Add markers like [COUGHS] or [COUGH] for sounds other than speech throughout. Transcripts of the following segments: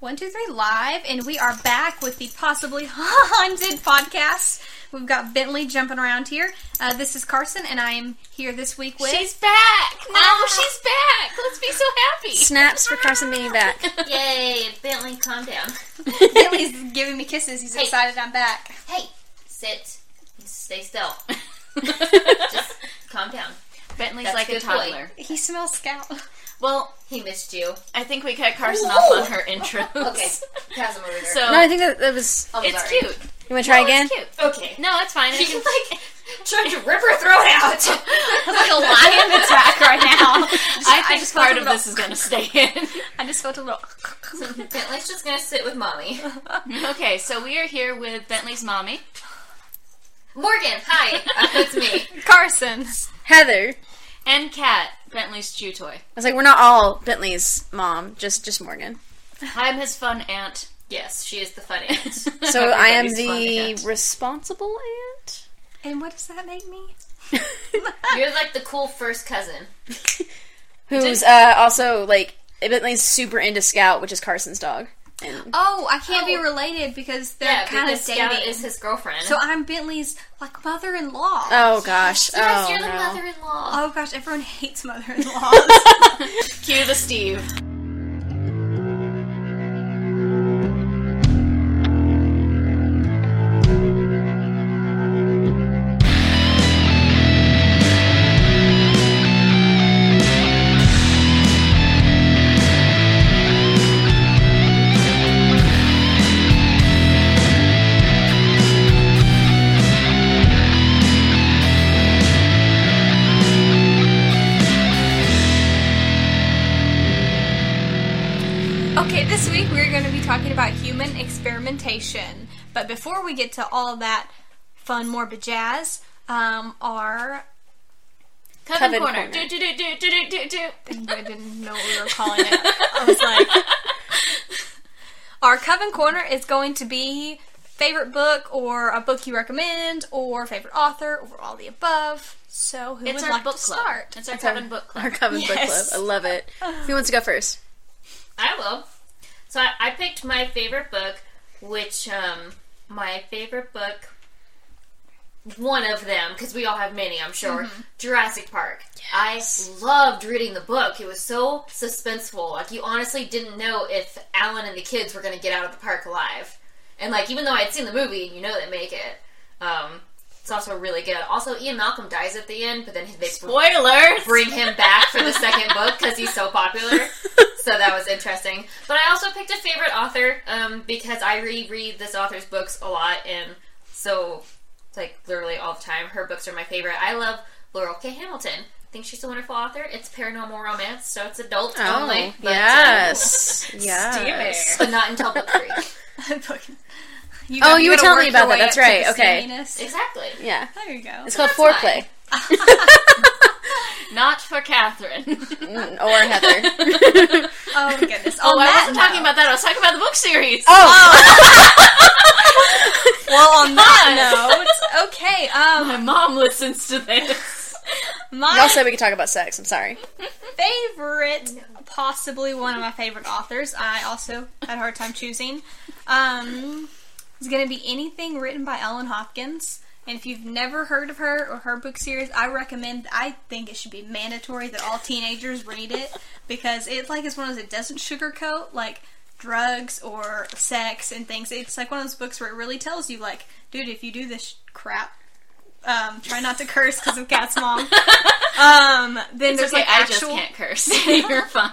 One, two, three, live, and we are back with the possibly [LAUGHS] haunted podcast. We've got Bentley jumping around here. Uh, this is Carson, and I am here this week with. She's back! No, [LAUGHS] she's back! Let's be so happy! Snaps for Carson being back. [LAUGHS] Yay, Bentley, calm down. Bentley's giving me kisses. He's Hey. excited I'm back. Hey, sit. Stay still. Just calm down. Bentley's That's like a good boy. toddler. He smells scout. Well, He missed you. I think we cut Carson off on her intro. [LAUGHS] Okay, pass him over there. So No, I think that, that was. I'm it's sorry. cute. You want to try No, again? It's cute. Okay. No, it's fine. She's It's like trying to rip her throat out. [LAUGHS] like a lion attack right now. [LAUGHS] I think just part of little- this is going to stay in. I just felt a little. Bentley's just gonna sit with mommy. okay, so we are here with Bentley's mommy. Morgan, hi. Uh, it's me. Carson. Heather. and Kat, Bentley's chew toy. I was like, we're not all Bentley's mom, just just Morgan. I'm his fun aunt. Yes, she is the fun aunt. [LAUGHS] So I am the aunt. responsible aunt. And what does that make me? [LAUGHS] You're like the cool first cousin. [LAUGHS] Who's uh, also like Bentley's super into Scout, which is Carson's dog. And Oh, I can't be Oh. related because they're Yeah, kind of because Scout dating. is his girlfriend. so I'm Bentley's like mother-in-law. oh gosh, yes, oh you're the mother-in-law. Oh gosh, everyone hates mother-in-laws. [LAUGHS] Cue the Steve. Experimentation. But before we get to all that fun, morbid jazz, um, our Coven, Coven corner. corner. Do, do, do, do, do, do, do, do. I didn't know what we were calling it. I was like, our Coven Corner is going to be favorite book or a book you recommend or favorite author or all the above. So who It's would our like book to club. start? It's our It's our- Coven book club. Our Coven book club. I love it. Who wants to go first? I will. So I, I picked my favorite book, which um, my favorite book, one of them, because we all have many, I'm sure. Jurassic Park. I loved reading the book. It was so suspenseful. Like you honestly didn't know if Alan and the kids were going to get out of the park alive. And like even though I'd seen the movie, you know they make it. Um, it's also really good. Also, Ian Malcolm dies at the end, but then they Spoilers! bring him back for the second book because he's so popular. [LAUGHS] So that was interesting. But I also picked a favorite author um, because I reread this author's books a lot, and so like literally all the time. Her books are my favorite. I love Laurell K. Hamilton. I think she's a wonderful author. It's paranormal romance, so it's adult Oh, only. But, yes, [LAUGHS] yes. um, but not until book three. [LAUGHS] [LAUGHS] You Oh, gotta- you were telling me about that. That's right. Okay. steaminess. Exactly. Yeah, There you go. it's called That's foreplay. [LAUGHS] Not for Catherine. Mm, or Heather. [LAUGHS] Oh my goodness. oh, On I wasn't talking note- about that. I was talking about the book series. oh, [LAUGHS] Well, on that note, okay. Um, My mom listens to this. my y'all said we could talk about sex. I'm sorry. favorite, possibly one of my favorite authors. I also had a hard time choosing. Um, is going to be anything written by Ellen Hopkins. And if you've never heard of her or her book series, I recommend. I think it should be mandatory that all teenagers read it because it like is one of those. It doesn't sugarcoat like drugs or sex and things. It's like one of those books where it really tells you, like, dude, if you do this crap, um, try not to curse because of Cat's mom. [LAUGHS] Um, then It's there's okay, like I actual. just can't curse. [LAUGHS] [LAUGHS] You're fine.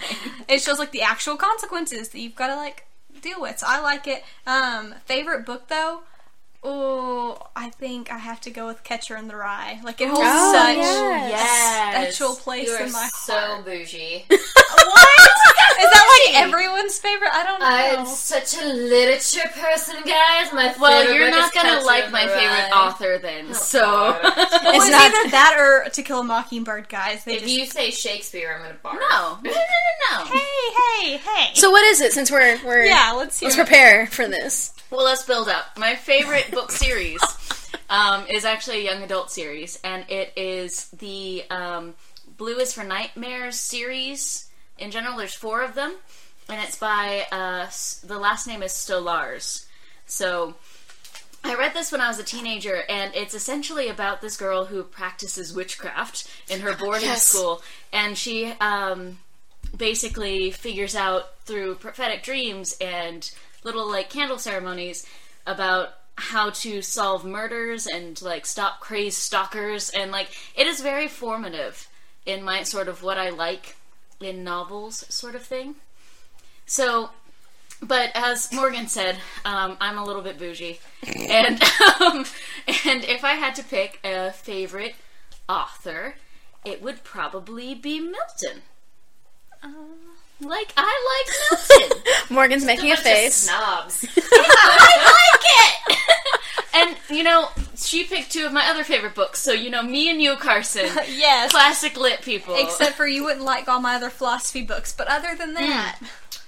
It shows like the actual consequences that you've got to like deal with. So I like it. Um, favorite book though. Oh, I think I have to go with Catcher in the Rye. Like it oh, holds Oh, such yes. Yes. special place You are in my so heart. bougie. [LAUGHS] What? Is that like everyone's favorite? I don't know. I'm such a literature person, guys. My Well, you're not is gonna Catcher like my the favorite Rye. author then. Oh, so God. [LAUGHS] Well, It's it's not- either that or To Kill a Mockingbird, guys. They If just you say Shakespeare, I'm gonna bark. no, [LAUGHS] no, no, no, no. hey, hey, hey. So what is it? Since we're we're yeah, let's hear. let's it. prepare for this. Well, let's build up. My favorite book series [LAUGHS] um, is actually a young adult series, and it is the um, Blue is for Nightmares series. In general, there's four of them. and it's by uh, the last name is Stolarz. So I read this when I was a teenager, and it's essentially about this girl who practices witchcraft in her boarding Yes. school, and she um, basically figures out through prophetic dreams and little like candle ceremonies about how to solve murders and like stop crazed stalkers, and like it is very formative in my sort of what I like in novels, sort of thing. So but as Morgan said, um, I'm a little bit bougie, [LAUGHS] and um, and if I had to pick a favorite author, it would probably be Milton. Like I like Milton, [LAUGHS] Morgan's making a of face. snobs. [LAUGHS] I like it. [LAUGHS] and you know, she picked two of my other favorite books, so you know, me and you, Carson, Yes. classic lit people. Except for you wouldn't like all my other philosophy books, but other than hmm. that,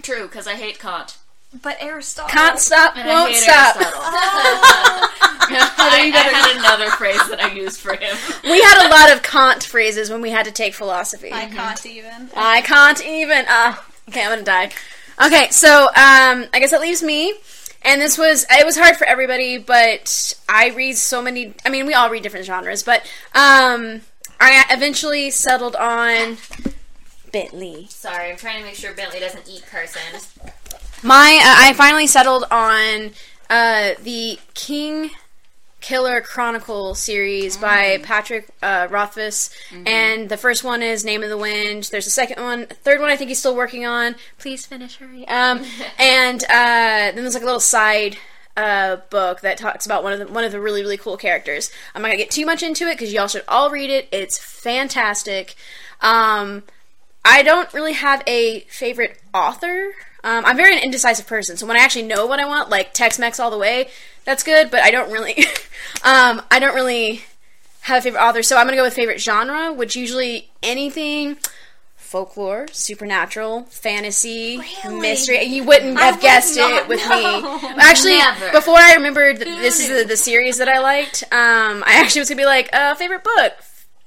true, because I hate Kant. But Aristotle. Can't stop, And won't I stop. Aristotle. [LAUGHS] [LAUGHS] I, I had [LAUGHS] another phrase that I used for him. We had a lot of Kant phrases when we had to take philosophy. I can't even. I can't even. Uh, okay, I'm gonna die. Okay, so um, I guess that leaves me. And this was it was hard for everybody, but I read so many. I mean, we all read different genres, but um, I eventually settled on Bentley. Sorry, I'm trying to make sure Bentley doesn't eat Carson. My uh, I finally settled on uh, the King Killer Chronicle series by Patrick uh, Rothfuss, and the first one is Name of the Wind. There's a second one, third one I think he's still working on. Please finish, hurry. Um, [LAUGHS] and uh, then there's like a little side. Uh, book that talks about one of the one of the really really cool characters. I'm not gonna get too much into it because y'all should all read it. It's fantastic. Um, I don't really have a favorite author. Um, I'm very an indecisive person, so when I actually know what I want, like Tex-Mex all the way, that's good. But I don't really, [LAUGHS] um, I don't really have a favorite author. So I'm gonna go with favorite genre, which usually anything folklore, supernatural, fantasy, Really? mystery. You wouldn't have would guessed it with know. me. Actually, Never. before I remembered that this is the, the series that I liked, um, I actually was gonna be like, uh, favorite book,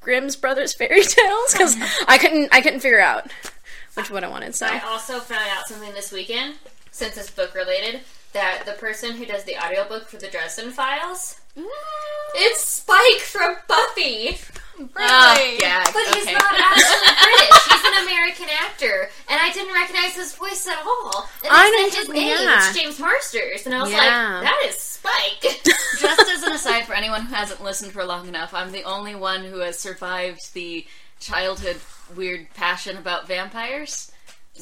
Grimm's Brothers Fairy Tales, because [LAUGHS] I couldn't, I couldn't figure out which one I wanted. So I also found out something this weekend, since it's book related, that the person who does the audiobook for the Dresden Files, it's Spike from Buffy. Really? Oh, yeah, But he's not actually [LAUGHS] British. He's an American actor, and I didn't recognize his voice at all. And I they know said his name, yeah. it's James Marsters, and I was Yeah. like, that is Spike. [LAUGHS] Just as an aside for anyone who hasn't listened for long enough, I'm the only one who has survived the childhood weird passion about vampires.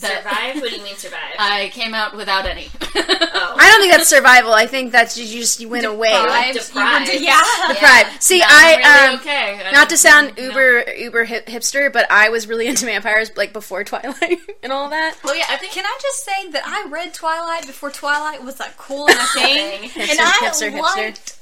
That- survive? What do you mean survive? [LAUGHS] I came out without any. oh. I don't think that's survival. I think that's you just you went away. Deprived. Deprived. You were- yeah. Deprived. See, I'm I really um, okay. I not to sound you know. uber uber hip, hipster, but I was really into vampires like before Twilight [LAUGHS] and all that. Oh yeah, I think Can I just say that I read Twilight before Twilight was like cool and a [LAUGHS] thing, Hipster, and I hipster, hipster.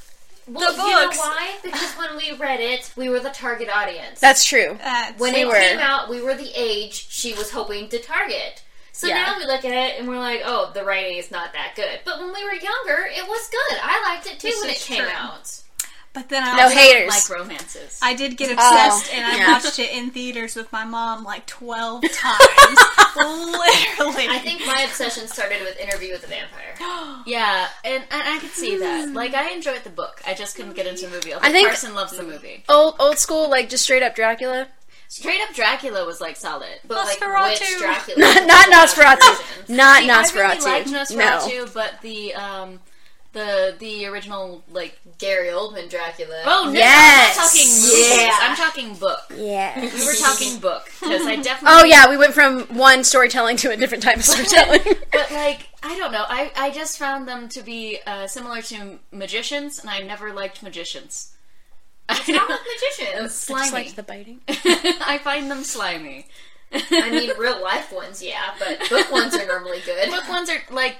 Liked well, the you know why? Because when we read it, we were the target audience. That's true. that. when We it were. came out, we were the age she was hoping to target. So Yeah. now we look at it and we're like, oh, the writing is not that good. But when we were younger, it was good. I liked it too This when it came true. out. But then I No also, haters. like romances. I did get obsessed, and I Oh, yeah. watched it in theaters with my mom like twelve times, [LAUGHS] literally. I think my obsession started with Interview with the Vampire. [GASPS] yeah, and, and I could see that. Like I enjoyed the book. I just couldn't get into the movie. Although I think- Carson loves the movie. Old old school, like just straight up Dracula. Straight up Dracula was like solid. But like, Nosferatu. which Dracula? [LAUGHS] Not, not Nosferatu. Not See, Nosferatu. I really liked No. Nosferatu, but the um the the original like Gary Oldman Dracula. oh no, Yes. I'm not talking movies. Yeah. I'm talking book. Yeah. We were talking book because I [LAUGHS] definitely. Oh yeah, we went from one storytelling to a different type of [LAUGHS] storytelling. But like, I don't know. I I just found them to be uh, similar to magicians, and I never liked magicians. [LAUGHS] I How don't- with magicians? slimy. Just like the biting. I find them slimy. I mean, real life ones, yeah, but book ones are normally good. book ones are like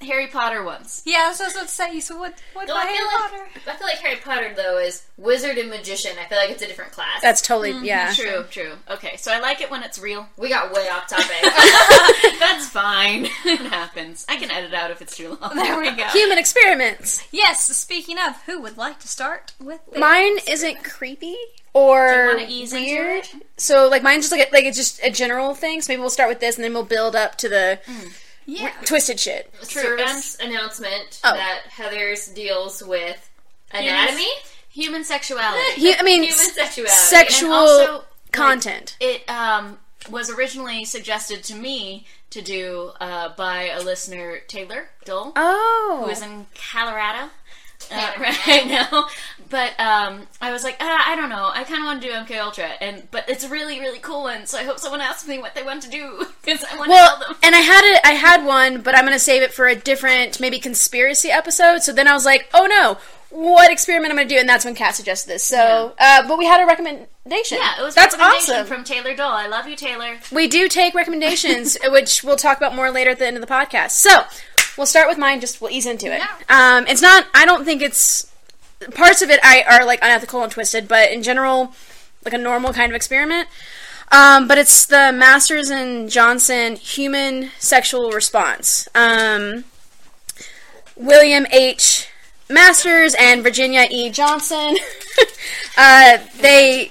Harry Potter ones. yeah, I was just about to say. So what? What No, about I Harry feel Potter? like I feel like Harry Potter though is wizard and magician. I feel like it's a different class. That's totally mm-hmm, yeah. True, true. Okay, so I like it when it's real. we got way off topic. [LAUGHS] [LAUGHS] That's fine. [LAUGHS] it happens. I can edit out if it's too long. There we go. Human experiments. Yes. Speaking of, who would like to start with this? Mine isn't creepy or wanna ease into weird. it? So like mine's just like a, like it's just a general thing. So maybe we'll start with this and then we'll build up to the mm. Yeah. twisted shit. True. Service announcement Oh. that Heather's deals with anatomy, Human sexuality. [LAUGHS] He, I mean, human sexuality, sexual And also, like, content. It um, was originally suggested to me to do uh, by a listener, Taylor Dole, oh, who is in Colorado. Uh, Colorado. [LAUGHS] right now, but um, I was like, ah, I don't know. I kind of want to do MK Ultra, and but it's a really, really cool one. So I hope someone asks me what they want to do [LAUGHS] because I want well, to tell them. and I had it. I had one, but I'm gonna save it for a different, maybe conspiracy episode. So then I was like, oh no, what experiment I'm gonna do? And that's when Kat suggested this. So, uh, but we had a recommendation. Yeah, it was that's recommendation awesome. from Taylor Dole. I love you, Taylor. we do take recommendations, [LAUGHS] which we'll talk about more later at the end of the podcast. So we'll start with mine. Just we'll ease into it. Um, it's not. I don't think it's parts of it. I are like unethical and twisted, but in general, like a normal kind of experiment. Um, but it's the Masters and Johnson human sexual response. Um, William H. Masters and Virginia E. Johnson. [LAUGHS] uh, they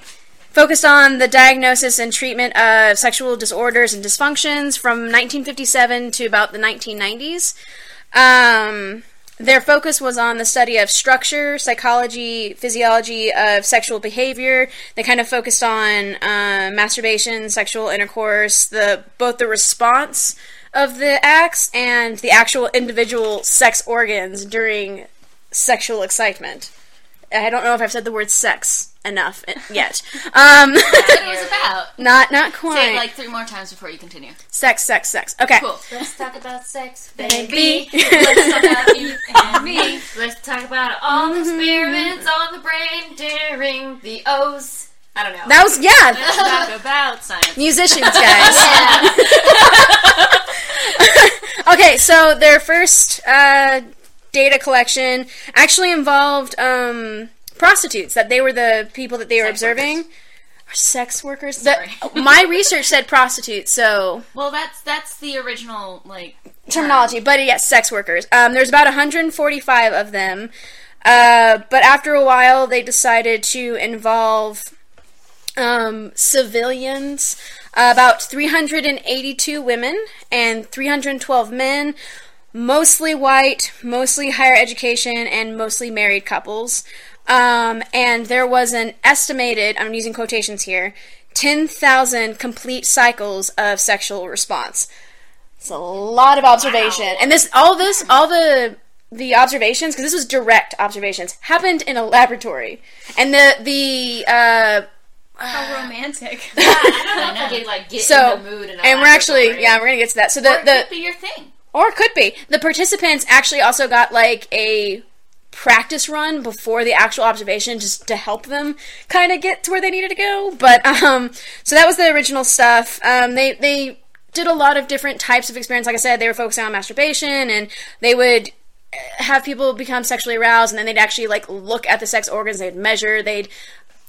focused on the diagnosis and treatment of sexual disorders and dysfunctions from 1957 to about the 1990s. Um, their focus was on the study of structure, psychology, physiology of sexual behavior. They kind of focused on uh, masturbation, sexual intercourse, the both the response of the acts and the actual individual sex organs during sexual excitement. I don't know if I've said the word sex enough yet. Um, [LAUGHS] what it was [LAUGHS] about. not not quite. Say it like three more times before you continue. sex, sex, sex. Okay. Cool. Let's talk about sex, [LAUGHS] Baby. baby. Let's talk about you and me. Let's talk about all the experiments on the brain during the O's. I don't know. That was yeah. Let's Talk about science. Musicians, guys. okay, so their first uh, data collection actually involved um, prostitutes. That they were the people that they were Sex observing. Or Sex workers. Sorry. [LAUGHS] my research said prostitutes, so Well, that's that's the original like terminology, but yes, sex workers. Um, there's about 145 of them, uh, but after a while, they decided to involve um, civilians. Uh, about 382 women and 312 men, mostly white, mostly higher education, and mostly married couples. Um, and there was an estimated, I'm using quotations here, 10,000 complete cycles of sexual response. It's a lot of observation, Wow. and this, all this, all the the observations, because this was direct observations, happened in a laboratory, and the the uh, How romantic. [LAUGHS] I don't know if I could like get so in the mood. In a and we're actually yeah we're gonna get to that. So the the could be your thing. or it could be the participants actually also got like a practice run before the actual observation just to help them kind of get to where they needed to go. But um so that was the original stuff. Um they they did a lot of different types of experience. Like i said they were focusing on masturbation and they would uh, have people become sexually aroused and then they'd actually like look at the sex organs. They'd measure. They'd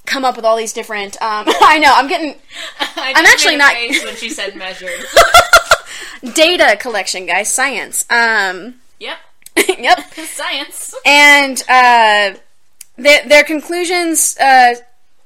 come up with all these different um [LAUGHS] i know i'm getting [LAUGHS] I I'm actually not- when she said [LAUGHS] measured. data collection guys science. Um yep, [LAUGHS] yep science. and uh, their, their conclusions uh,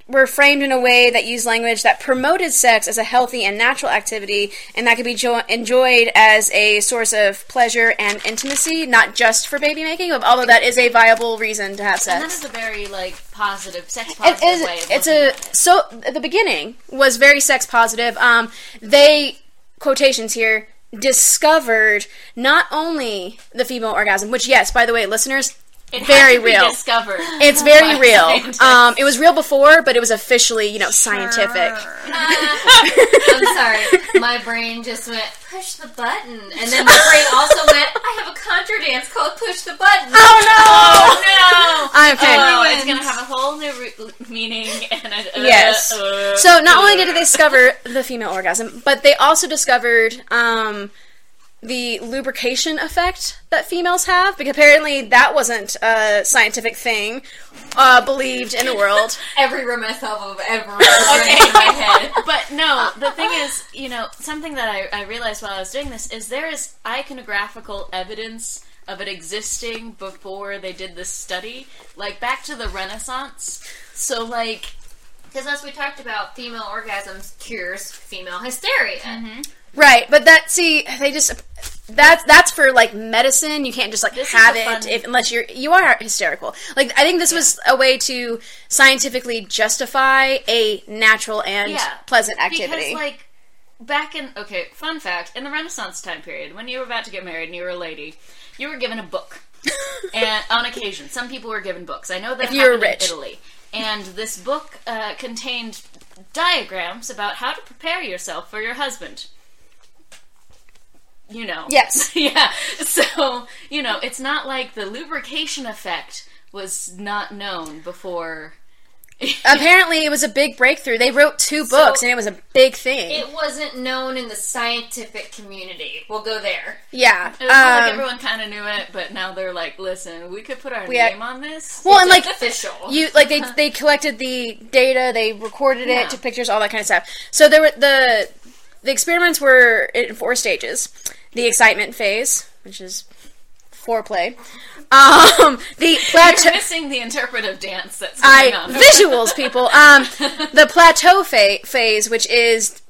were framed in a way that used language that promoted sex as a healthy and natural activity, and that could be jo- enjoyed as a source of pleasure and intimacy, not just for baby making. Although that is a viable reason to have And that sex. is a very like positive, sex positive is. way. Of It's a it. so the beginning was very sex positive. Um, they quotations here discovered not only the female orgasm, which yes, by the way, listeners, It very has to be real. Discovered. It's very [LAUGHS] real. Um, it was real before, but it was officially, you know, scientific. [LAUGHS] [LAUGHS] I'm sorry. My brain just went push the button, and then my brain also went. I have a contra dance called Push the Button. Oh no! Oh no! Okay. Oh, it's Ruined. gonna have a whole new re- meaning and a, uh, Yes. uh, So not only did they discover the female orgasm, but they also discovered um, the lubrication effect that females have, because apparently that wasn't a scientific thing uh, believed in the world. [LAUGHS] Every room myself of ever okay. in my [LAUGHS] head. But no, the thing is, you know, something that I, I realized while I was doing this is there is iconographical evidence of it existing before they did this study, like back to the Renaissance. So, like, Because as we talked about, female orgasms cures female hysteria. Right, but that see, they just that's that's for like medicine. You can't just like This have it if, unless you're you are hysterical. Like I think this was a way to scientifically justify a natural and Yeah. pleasant activity. Because, like, back in okay, fun fact: in the Renaissance time period, when you were about to get married and you were a lady, you were given a book. [LAUGHS] and on occasion, some people were given books. I know that If you were happened rich. in Italy, and this book uh, contained diagrams about how to prepare yourself for your husband. You know. Yes. [LAUGHS] yeah. So you know, it's not like the lubrication effect was not known before. [LAUGHS] Apparently, it was a big breakthrough. They wrote two books, and it was a big thing. It wasn't known in the scientific community. We'll go there. yeah. It was like Um, everyone kind of knew it, but now they're like, "Listen, we could put our name on this." well, and like official. you like they [LAUGHS] they collected the data, they recorded it, Yeah. took pictures, all that kind of stuff. So there were the the experiments were in four stages: the excitement phase, which is foreplay, um, the [LAUGHS] You're plateau. missing the interpretive dance that's going I on. visuals, people. Um, [LAUGHS] the plateau fa- phase, which is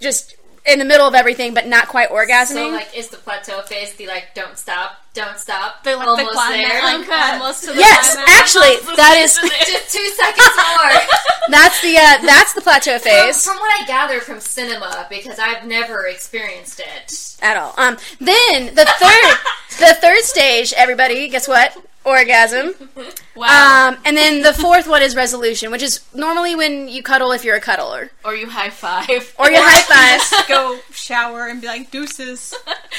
just in the middle of everything, but not quite orgasming. so, like, is the plateau phase the like, don't stop, don't stop? They like almost the there. like, almost to the yes, actually, that is [LAUGHS] Just two seconds more. [LAUGHS] that's the uh, that's the plateau From, phase. from what I gather from cinema, because I've never experienced it. at all. Um, then the third, the third stage, everybody, guess what? Orgasm. [LAUGHS] wow. Um, and then the fourth one is resolution, which is normally when you cuddle if you're a cuddler, or you high five. or you high [LAUGHS] five. [LAUGHS] Go shower and be like deuces.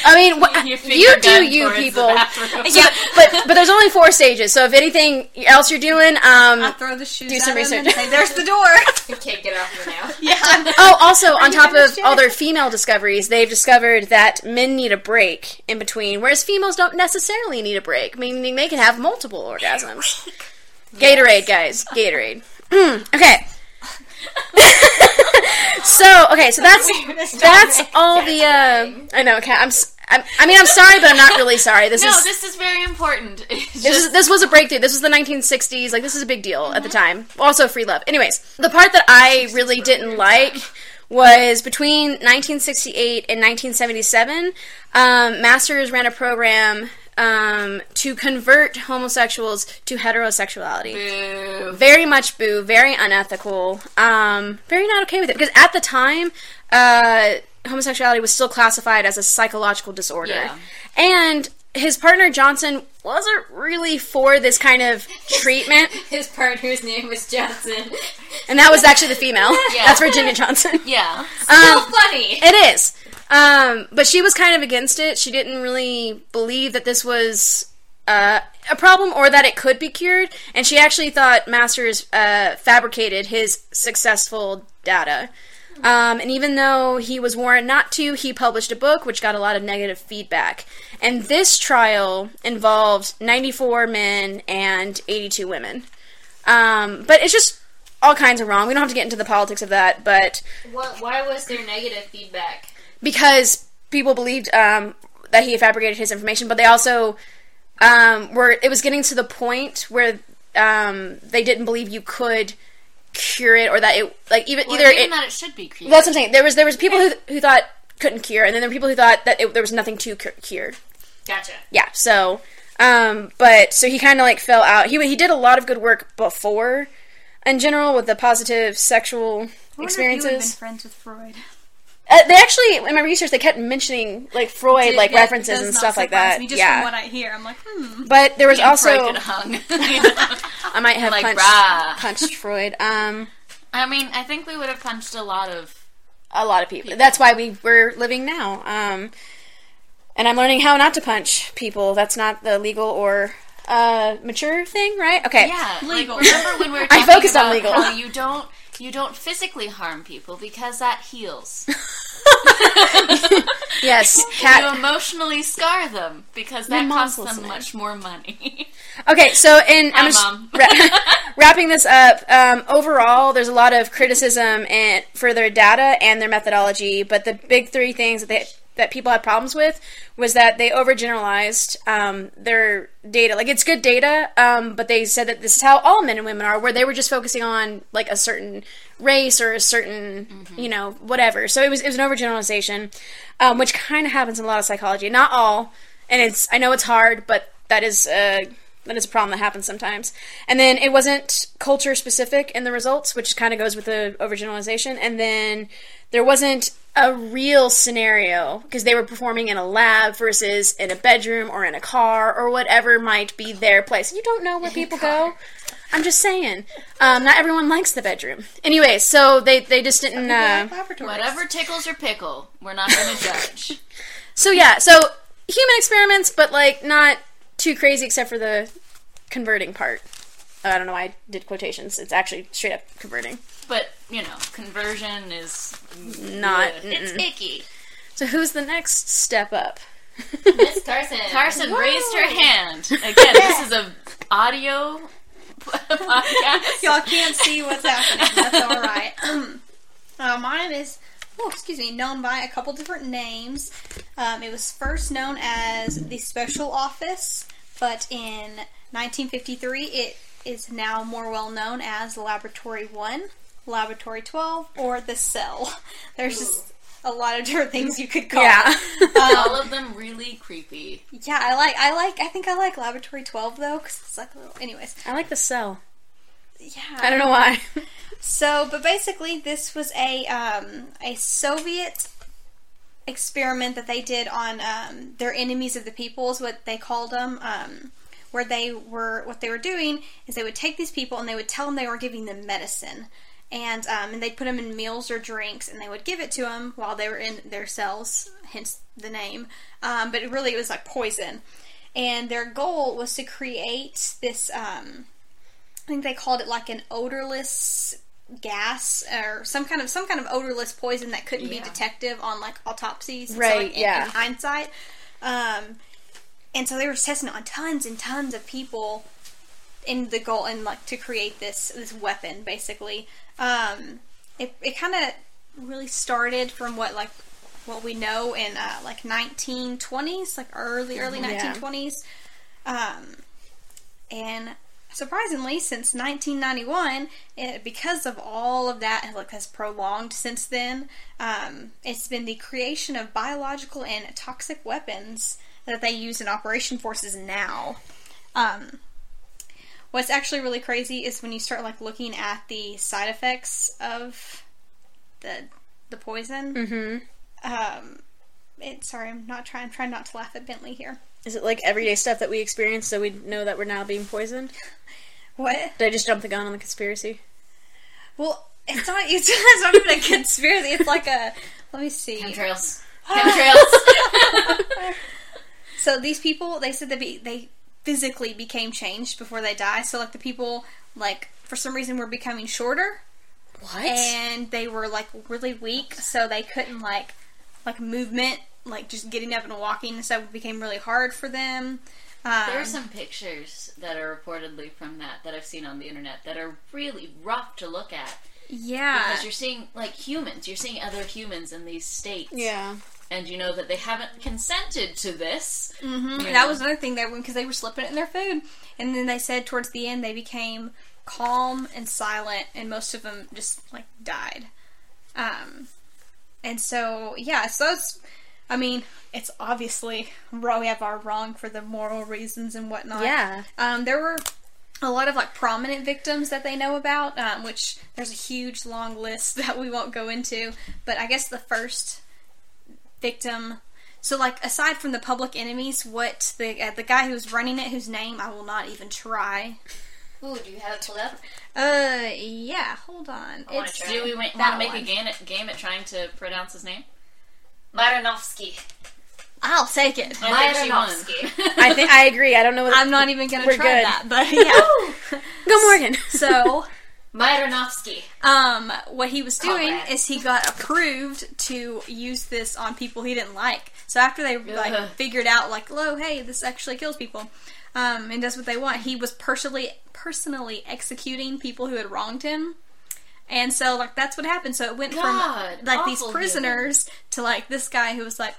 I mean, wh- Your you do you people. Yeah, but but there's only four stages. So if anything else you're doing, I um, throw the shoes Do some research. and say, "There's the door." [LAUGHS] You can't get off me now. yeah. oh, also on top of finished all their female discoveries, they've discovered that men need a break in between, whereas females don't necessarily need a break, meaning they can have multiple orgasms. Gatorade, guys, Gatorade. [CLEARS THROAT] Okay. [LAUGHS] so okay, so that's that's all the. Uh, I know. Okay, I'm. I mean, I'm sorry, but I'm not really sorry. This No, is this is very important. [LAUGHS] It's this, just, is, this was a breakthrough. This was the 1960s. Like, this is a big deal at the time. Also, free love. Anyways, the part that I really didn't like was between 1968 and 1977. Um, Masters ran a program um, to convert homosexuals to heterosexuality. Boo. Very much boo. Very unethical. Um, very not okay with it because at the time, uh, homosexuality was still classified as a psychological disorder, Yeah. and his partner Johnson wasn't really for this kind of treatment, [LAUGHS] His partner's name was Johnson. and that was actually the female. [LAUGHS] Yeah. That's Virginia Johnson. [LAUGHS] Yeah. So Um, funny. it is. Um, but she was kind of against it. She didn't really believe that this was uh, a problem or that it could be cured. And she actually thought Masters uh, fabricated his successful data. Um, and even though he was warned not to, he published a book which got a lot of negative feedback. And this trial involved 94 men and 82 women. Um, but it's just all kinds of wrong. We don't have to get into the politics of that, but What, why was there negative feedback? because people believed um, that he had fabricated his information, but they also um, were. It was getting to the point where um, they didn't believe you could cure it, or that it like even Or either even it, that it should be created. that's what I'm saying. There was there was people who who thought couldn't cure, and then there were people who thought that it, there was nothing to cure. cure. Gotcha. Yeah, so um, but so he kind of like fell out. He he did a lot of good work before, in general, with the positive sexual I wonder if you would have been experiences. friends with Freud. Uh, they actually, in my research, they kept mentioning like Freud, like yeah, references and stuff like that. Me, just yeah, from what I hear, I'm like, hmm. but there was Me and Freud also hung. [LAUGHS] I might have like, punched, rah. punched Freud. Um, I mean, I think we would have punched a lot of. a lot of people. That's why we we're living now. Um, and I'm learning how not to punch people. That's not the legal or uh, mature thing, right? Okay. Yeah, Legal. Like, remember when we were [LAUGHS] I talking focused on legal. how you don't you don't physically harm people because that heals. [LAUGHS] [LAUGHS] Yes. you emotionally scar them because that costs them listening. much more money. Okay, so in Hi, I'm just ra- wrapping this up. Um, overall, there's a lot of criticism and for their data and their methodology, but the big three things that they that people had problems with was that they overgeneralized um, their data. Like it's good data, um, but they said that this is how all men and women are, where they were just focusing on like a certain race or a certain, you know, whatever. So it was it was an overgeneralization, um, which kind of happens in a lot of psychology. Not all, and it's I know it's hard, but that is uh, that is a problem that happens sometimes. And then it wasn't culture specific in the results, which kind of goes with the overgeneralization. And then there wasn't a real scenario because they were performing in a lab versus in a bedroom or in a car or whatever might be their place. You don't know where people go. I'm just saying. Um, not everyone likes the bedroom. Anyway, so they they just didn't. Uh, Whatever tickles your pickle, we're not going to judge. [LAUGHS] [LAUGHS] so yeah, so human experiments, but like not too crazy except for the converting part. I don't know why I did quotations. It's actually straight up converting. But you know, conversion is Not. It's icky. So who's the next step up? Miss [LAUGHS] Carson. Carson raised her hand [LAUGHS] again. This is a audio [LAUGHS] podcast. Y'all can't see what's happening. That's all right. uh, mine is, oh, excuse me, known by a couple different names. Um, it was first known as the Special Office, but in 1953, it is now more well known as Laboratory One, Laboratory 12, or the Cell. [LAUGHS] There's just a lot of different things you could call Yeah. [LAUGHS] Um, All of them really creepy. yeah, I like, I like, I think I like Laboratory 12 though, because it's like a little. Anyways, I like the cell. yeah. I don't know why. So, but basically, this was a um, a Soviet experiment that they did on um, their enemies of the people, is what they called them. Um, where they were, what they were doing is they would take these people and they would tell them they were giving them medicine, and um, and they'd put them in meals or drinks, and they would give it to them while they were in their cells, hence the name. Um, but it really it was like poison, and their goal was to create this. Um, I think they called it like an odorless gas or some kind of some kind of odorless poison that couldn't be Yeah. detective on like autopsies. So, Right, like, in, yeah. In hindsight, um, and so they were testing it on tons and tons of people in the goal and like to create this this weapon basically. Um, it it kind of really started from what like what we know in uh, like 1920s, like early early Yeah. 1920s. Um, and surprisingly, since 1991, it, because of all of that, like has prolonged since then. Um, it's been the creation of biological and toxic weapons that they use in operation forces now. Um, what's actually really crazy is when you start like looking at the side effects of the the poison. Mm-hmm. Um, it, sorry, I'm not trying. I'm trying not to laugh at Bentley here. Is it like everyday stuff that we experience so we know that we're now being poisoned? [LAUGHS] What? Did I just jump the gun on the conspiracy? Well, it's not. It's, it's not even a conspiracy. It's like a. Let me see. Chemtrails. [LAUGHS] Chemtrails. [LAUGHS] So these people, they said they be, they physically became changed before they die. So like the people, like for some reason, were becoming shorter, What? and they were like really weak, so they couldn't like like movement, like just getting up and walking and stuff became really hard for them. Um, There are some pictures that are reportedly from that that I've seen on the internet that are really rough to look at yeah, because you're seeing like humans, you're seeing other humans in these states, yeah. And you know that they haven't consented to this. hmm Yeah. That was another thing they because they were slipping it in their food, and then they said towards the end they became calm and silent, and most of them just like died. Um, and so yeah, so it's, I mean, it's obviously wrong. We have our wrong for the moral reasons and whatnot. Yeah. Um, there were a lot of like prominent victims that they know about, um, which there's a huge long list [LAUGHS] that we won't go into. But I guess the first victim. So, like, aside from the public enemies, what the uh, the guy who was running it, whose name I will not even try. Ooh, do you have it pulled up? Uh, yeah. Hold on. I It's. Do we want to make one. a game at, game at trying to pronounce his name? Myronovsky. I'll take it. I think she won. Myronovsky. [LAUGHS] I think I agree. I don't know. What I'm not even gonna We're try good. that, but [LAUGHS] yeah. Go Morgan. so, Myronovsky. um, what he was doing Comrade. is he got approved to use this on people he didn't like. So after they like Ugh. figured out like, "Oh, hey, this actually kills people," um, and does what they want, he was personally personally executing people who had wronged him. And so, like, that's what happened. So it went God, from like these prisoners to like this guy who was like,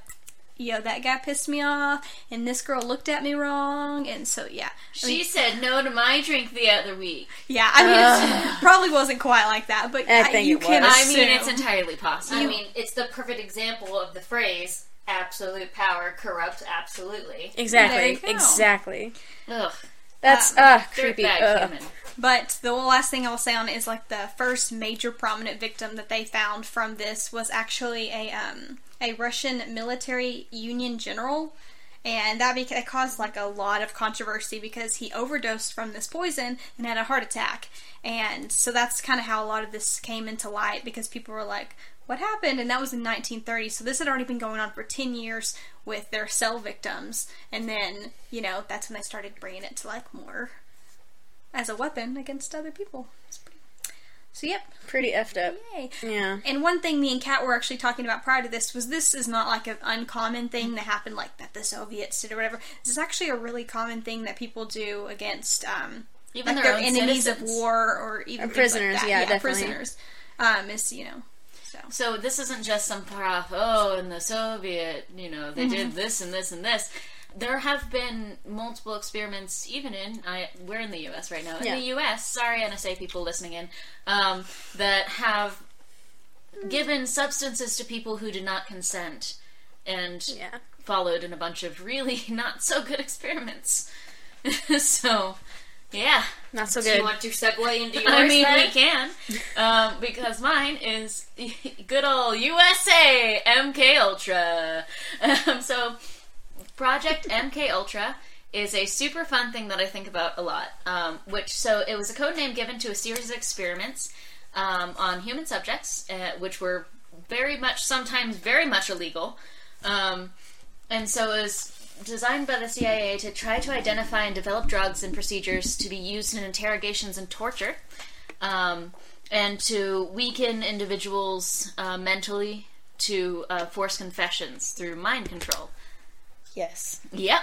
yo, that guy pissed me off, and this girl looked at me wrong, and so yeah. I She mean, said no to my drink the other week. yeah, I mean, it [LAUGHS] probably wasn't quite like that, but I I you it can was. I mean, it's entirely possible. I mean, it's the perfect example of the phrase "absolute power corrupts absolutely." Exactly. There you go. Exactly. Ugh, That's Uh, uh, creepy. dirtbag Ugh. human. But the last thing I'll say on is like the first major prominent victim that they found from this was actually a um, a Russian military union general, and that, beca- that caused like a lot of controversy because he overdosed from this poison and had a heart attack, and so that's kind of how a lot of this came into light because people were like. What happened? And that was in 1930. So this had already been going on for 10 years with their cell victims. And then, you know, that's when they started bringing it to like more as a weapon against other people. It's So, yep, Pretty effed up. yay. Yeah. And one thing me and Kat were actually talking about prior to this was this is not like an uncommon thing that happened like that the Soviets did or whatever. This is actually a really common thing that people do against um, Even like their their own enemies citizens. of war or even Or prisoners, Like that. yeah, definitely. prisoners. Um, is you know. So. So this isn't just some prof. Oh, in the Soviet, you know, they did this and this and this. There have been multiple experiments, even in I we're in the U.S. right now. In Yeah. the U.S., sorry NSA people listening in, um, that have given substances to people who did not consent, and Yeah. followed in a bunch of really [LAUGHS] not so good experiments. [LAUGHS] so, yeah. Not so good. Do you want to segue into [LAUGHS] yours? I mean, then? we can, um, because mine is good old USA MK Ultra. Um, so, Project MK Ultra is a super fun thing that I think about a lot. Um, which so it was a code name given to a series of experiments um, on human subjects, uh, which were very much, sometimes very much illegal. Um, and so it was designed by the CIA to try to identify and develop drugs and procedures to be used in interrogations and torture, um, and to weaken individuals uh, mentally to uh, force confessions through mind control. Yes. Yep.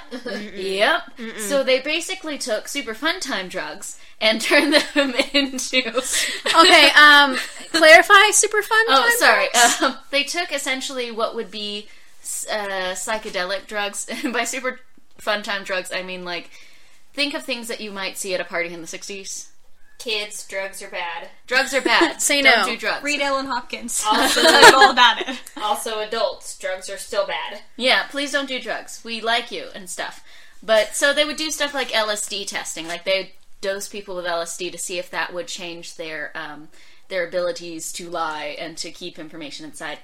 Yep. So they basically took super fun time drugs and [LAUGHS] turned them into. [LAUGHS] Okay. Um. clarify. Super fun. Oh, sorry. [LAUGHS] Um, they took essentially what would be uh, psychedelic drugs. And by super fun time drugs, I mean like think of things that you might see at a party in the '60s. Kids, drugs are bad. Drugs are bad. [LAUGHS] Say Don't no. do drugs. Read Ellen Hopkins. Also, [LAUGHS] all about it. [LAUGHS] also adults, drugs are still bad. Yeah, please don't do drugs. We like you and stuff. But so they would do stuff like LSD testing, like they dose people with LSD to see if that would change their um, their abilities to lie and to keep information inside.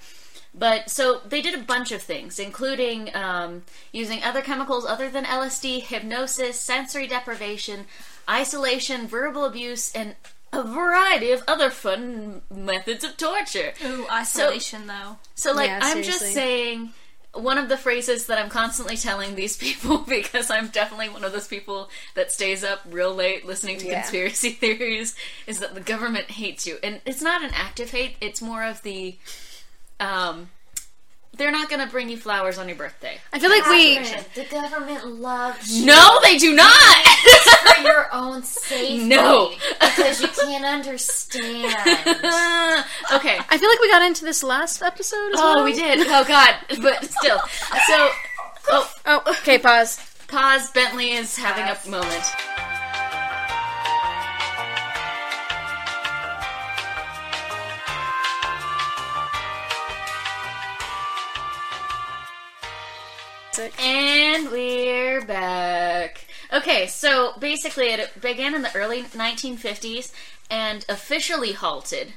But so they did a bunch of things, including um, using other chemicals other than LSD, hypnosis, sensory deprivation, isolation, verbal abuse, and a variety of other fun methods of torture. Ooh, isolation though. So, like, Yeah, I'm just saying one of the phrases that I'm constantly telling these [LAUGHS] people because I'm definitely one of those people that stays up real late listening to Yeah. conspiracy [LAUGHS] theories is that the government hates you. And it's not an active hate, it's more of the um they're not going to bring you flowers on your birthday. I feel like we. The government loves you No, they do not. for [LAUGHS] your own safety. No. because you can't understand. [LAUGHS] okay. I feel like we got into this last episode. As Oh, well. we did. Oh god. But still. So, oh, Oh, okay. Pause. pause. Bentley is having a moment. And we're back. Okay, so basically it began in the early 1950s and officially halted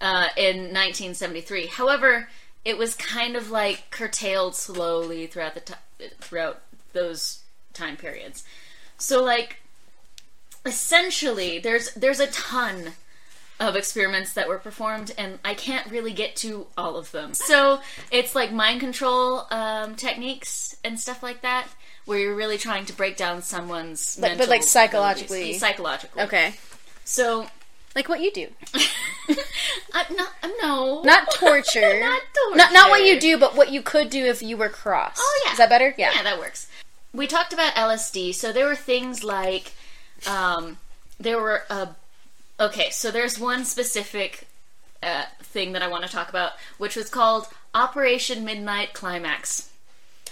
uh, in 1973. However, it was kind of like curtailed slowly throughout the ti throughout those time periods. So like essentially there's there's a ton of experiments that were performed, and I can't really get to all of them. So it's like mind control um, techniques and stuff like that, where you're really trying to break down someone's But- but, like, psychologically. abilities. psychologically. Okay. So Like what you do. [LAUGHS] I'm not. I'm no. Not torture. [LAUGHS] Not Not, not what you do, but what you could do if you were cross. Oh yeah. Is that better? Yeah. Yeah, that works. We talked about LSD, so there were things like um, there were uh, okay. So there's one specific uh, thing that I want to talk about, which was called Operation Midnight Climax.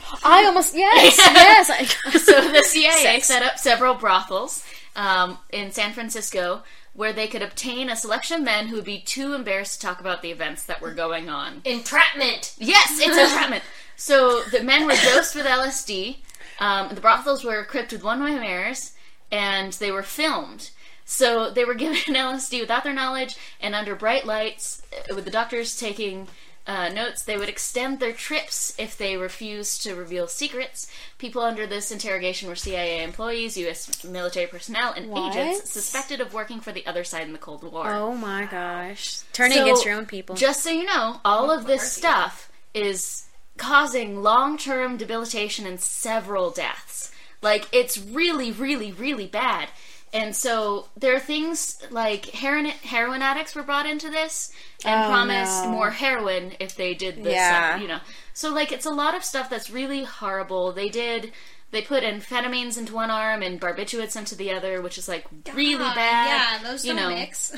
[GASPS] I almost yes, [LAUGHS] yes. I, [LAUGHS] so the CIA Sex. [LAUGHS] set up several brothels um, in San Francisco where they could obtain a selection of men who would be too embarrassed to talk about the events that were going on. Entrapment. Yes, it's entrapment. So the men were dosed with LSD. Um, the brothels were equipped with one-way mirrors, and they were filmed. So they were [LAUGHS] given LSD without their knowledge, and under bright lights, uh, with the doctors taking uh, notes. They would extend their trips if they refused to reveal secrets. People under this interrogation were CIA employees, U.S. military personnel, and What? agents suspected of working for the other side in the Cold War. oh my gosh, turning So, against your own people. Just so you know, all of this stuff is causing long term debilitation and several deaths. Like, it's really, really, really bad. And so there are things like heroin, heroin addicts were brought into this and Oh, promised no. more heroin if they did this. Yeah. uh, you know, so like it's a lot of stuff that's really horrible. They did. They put amphetamines into one arm and barbiturates into the other, which is like really God, bad. Yeah, those you don't know. mix.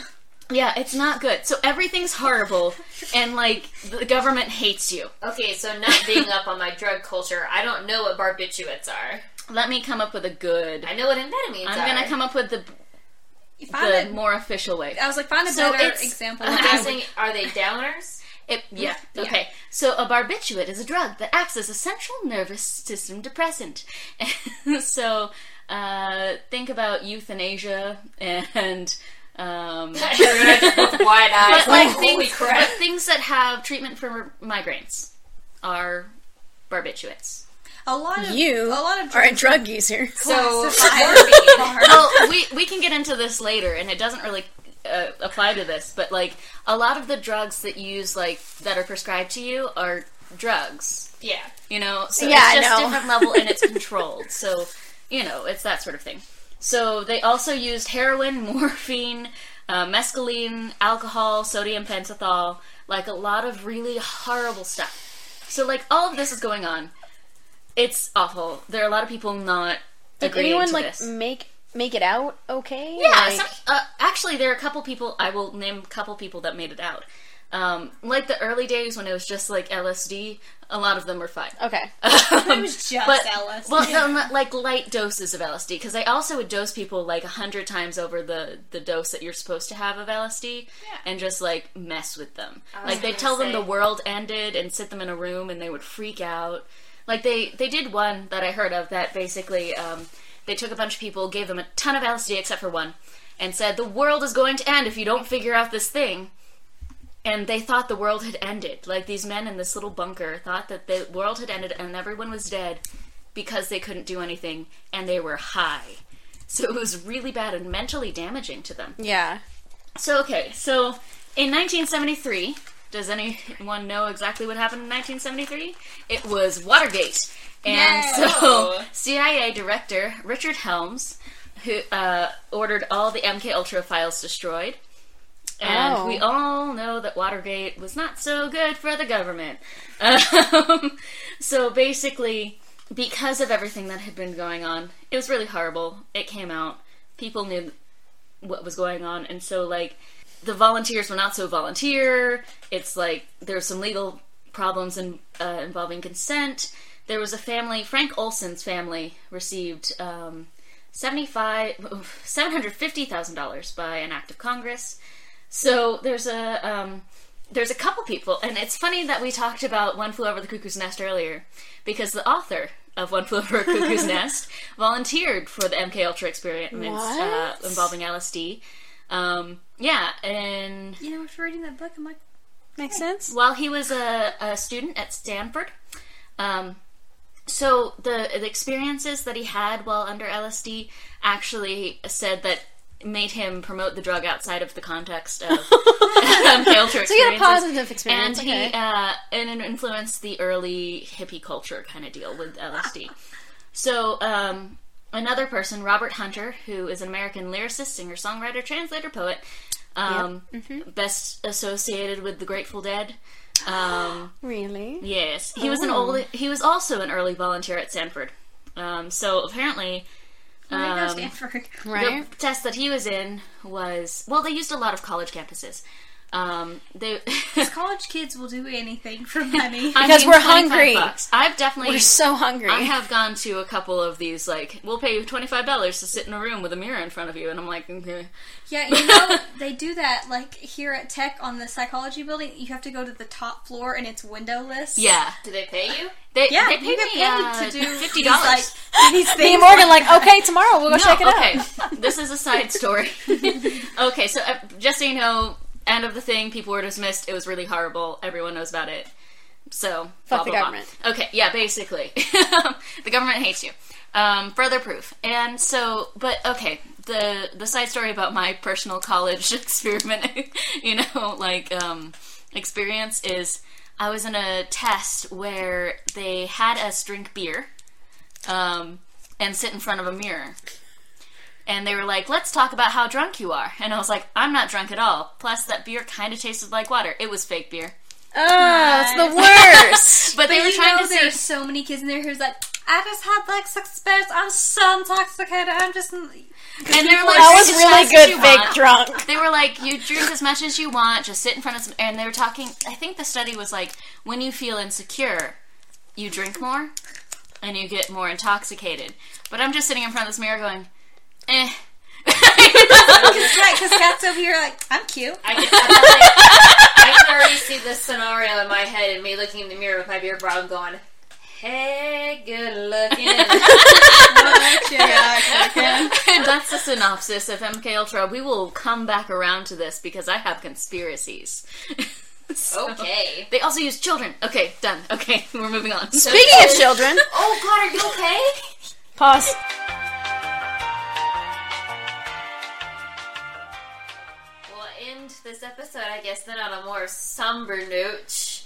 Yeah, it's not good. So everything's horrible, and like the government hates you. Okay, so not being up on my drug culture, I don't know what barbiturates are. Let me come up with a good. I know what amphetamines I'm are. gonna come up with the Find the a- more official way. I was like, find a So better it's- example. I'm guessing, are they downers? It, yeah. Yeah. Okay. So a barbiturate is a drug that acts as a central nervous system depressant. [LAUGHS] so uh, think about euthanasia and. Um, [LAUGHS] With wide eyes. but like holy things, crap. but things that have treatment for migraines are barbiturates. A lot of you a lot of are a drug user. [LAUGHS] So, classify morphine. [LAUGHS] are- well, we we can get into this later, and it doesn't really uh, apply to this, but like a lot of the drugs that you use, like that are prescribed to you, are drugs. Yeah. You know, so Yeah, I it's just know. different level and it's [LAUGHS] controlled. So you know, it's that sort of thing. So they also used heroin, morphine, uh, mescaline, alcohol, sodium pentothal, like a lot of really horrible stuff. So like all of this is going on. It's awful. There are a lot of people not Did agreeing anyone to like this. make make it out okay? Yeah, Like- some, uh, actually, there are a couple people. I will name a couple people that made it out. Um, like the early days when it was just like LSD, a lot of them were fine. okay. [LAUGHS] It was just But- LSD. Well, no, not like light doses of LSD, because they also would dose people like a hundred times over the the dose that you're supposed to have of LSD, and just like mess with them. Like they gonna tell them the world ended and sit them in a room, and they would freak out. Like they they did one that I heard of that basically um, they took a bunch of people, gave them a ton of LSD except for one, and said the world is going to end if you don't figure out this thing. And they thought the world had ended. Like these men in this little bunker thought that the world had ended and everyone was dead because they couldn't do anything and they were high. So it was really bad and mentally damaging to them. Yeah. So, okay, so in 1973, does anyone know exactly what happened in 1973? It was Watergate. And so, CIA [LAUGHS] Director Richard Helms, who uh, ordered all the MK Ultra files destroyed. And Oh. we all know that Watergate was not so good for the government. [LAUGHS] Um, so basically, because of everything that had been going on, it was really horrible. It came out. People knew what was going on, and so like the volunteers were not so volunteer. It's like there were some legal problems in, uh, involving consent. There was a family, Frank Olson's family received um, seventy-five, seven hundred fifty thousand dollars by an act of Congress. So there's a um, there's a couple people, and it's funny that we talked about One Flew Over the Cuckoo's Nest earlier, because the author of One Flew Over a Cuckoo's [LAUGHS] Nest volunteered for the MK Ultra experiments uh, involving LSD. Um, yeah, and you know, after reading that book, I'm like, Makes sense. while he was a, a student at Stanford, um, so the the experiences that he had while under LSD actually said that made him promote the drug outside of the context of [LAUGHS] MK Ultra So you had a positive experience. And okay. he uh, and it influenced the early hippie culture kind of deal with LSD. So um, another person, Robert Hunter, who is an American lyricist, singer, songwriter, translator, poet, um, Mm-hmm. best associated with the Grateful Dead. Um, [GASPS] really? yes, he was an Oh. old. He was also an early volunteer at Stanford. Um, so apparently, oh um, Stanford. Right. the test that he was in was well, they used a lot of college campuses, Um, they [LAUGHS] College kids will do anything for money. I Because mean, we're hungry. bucks. I've definitely We're so hungry. I have gone to a couple of these, like, we'll pay you $25 to sit in a room with a mirror in front of you. And I'm like, okay. Yeah, you know, [LAUGHS] they do that like here at Tech on the psychology building. You have to go to the top floor and it's windowless. yeah. Do they pay you? They, Yeah, they you paid get me paid uh, to do $50. these, like [LAUGHS] these Me and Morgan like, okay, tomorrow we'll go No, check it okay. out. this is a side story. okay, so uh, just so you know, end of the thing, people were dismissed. It was really horrible. Everyone knows about it. So, Fuck blah, the blah, blah. government. Okay, yeah, basically. [LAUGHS] the government hates you. Um, further proof. And so, but okay, the the side story about my personal [LAUGHS] college [LAUGHS] experiment, you know, like um, experience is I was in a test where they had us drink beer um, and sit in front of a mirror. And they were like, let's talk about how drunk you are. And I was like, I'm not drunk at all. Plus, that beer kind of tasted like water. It was fake beer. Oh, it's the worst. [LAUGHS] But, they were you trying know to there's say, so many kids in there who's like, I just had like six beers. I'm so intoxicated. I'm just. and they were like, that was really fast as good you fake want." drunk. They were like, you drink as much as you want, just sit in front of some. And they were talking, I think the study was like, when you feel insecure, you drink more and you get more intoxicated. But I'm just sitting in front of this mirror going, eh. right, because Kat's over here like, I'm cute. I can, I, I can already see this scenario in my head and me looking in the mirror with my beard bottle going, hey, good looking. [LAUGHS] And that's the synopsis of MK Ultra. We will come back around to this because I have conspiracies. [LAUGHS] So- okay. They also use children. Okay, done. Okay, [LAUGHS] we're moving on. So- Speaking of children, Oh god, are you okay? pause. This episode, I guess, then on a more somber note.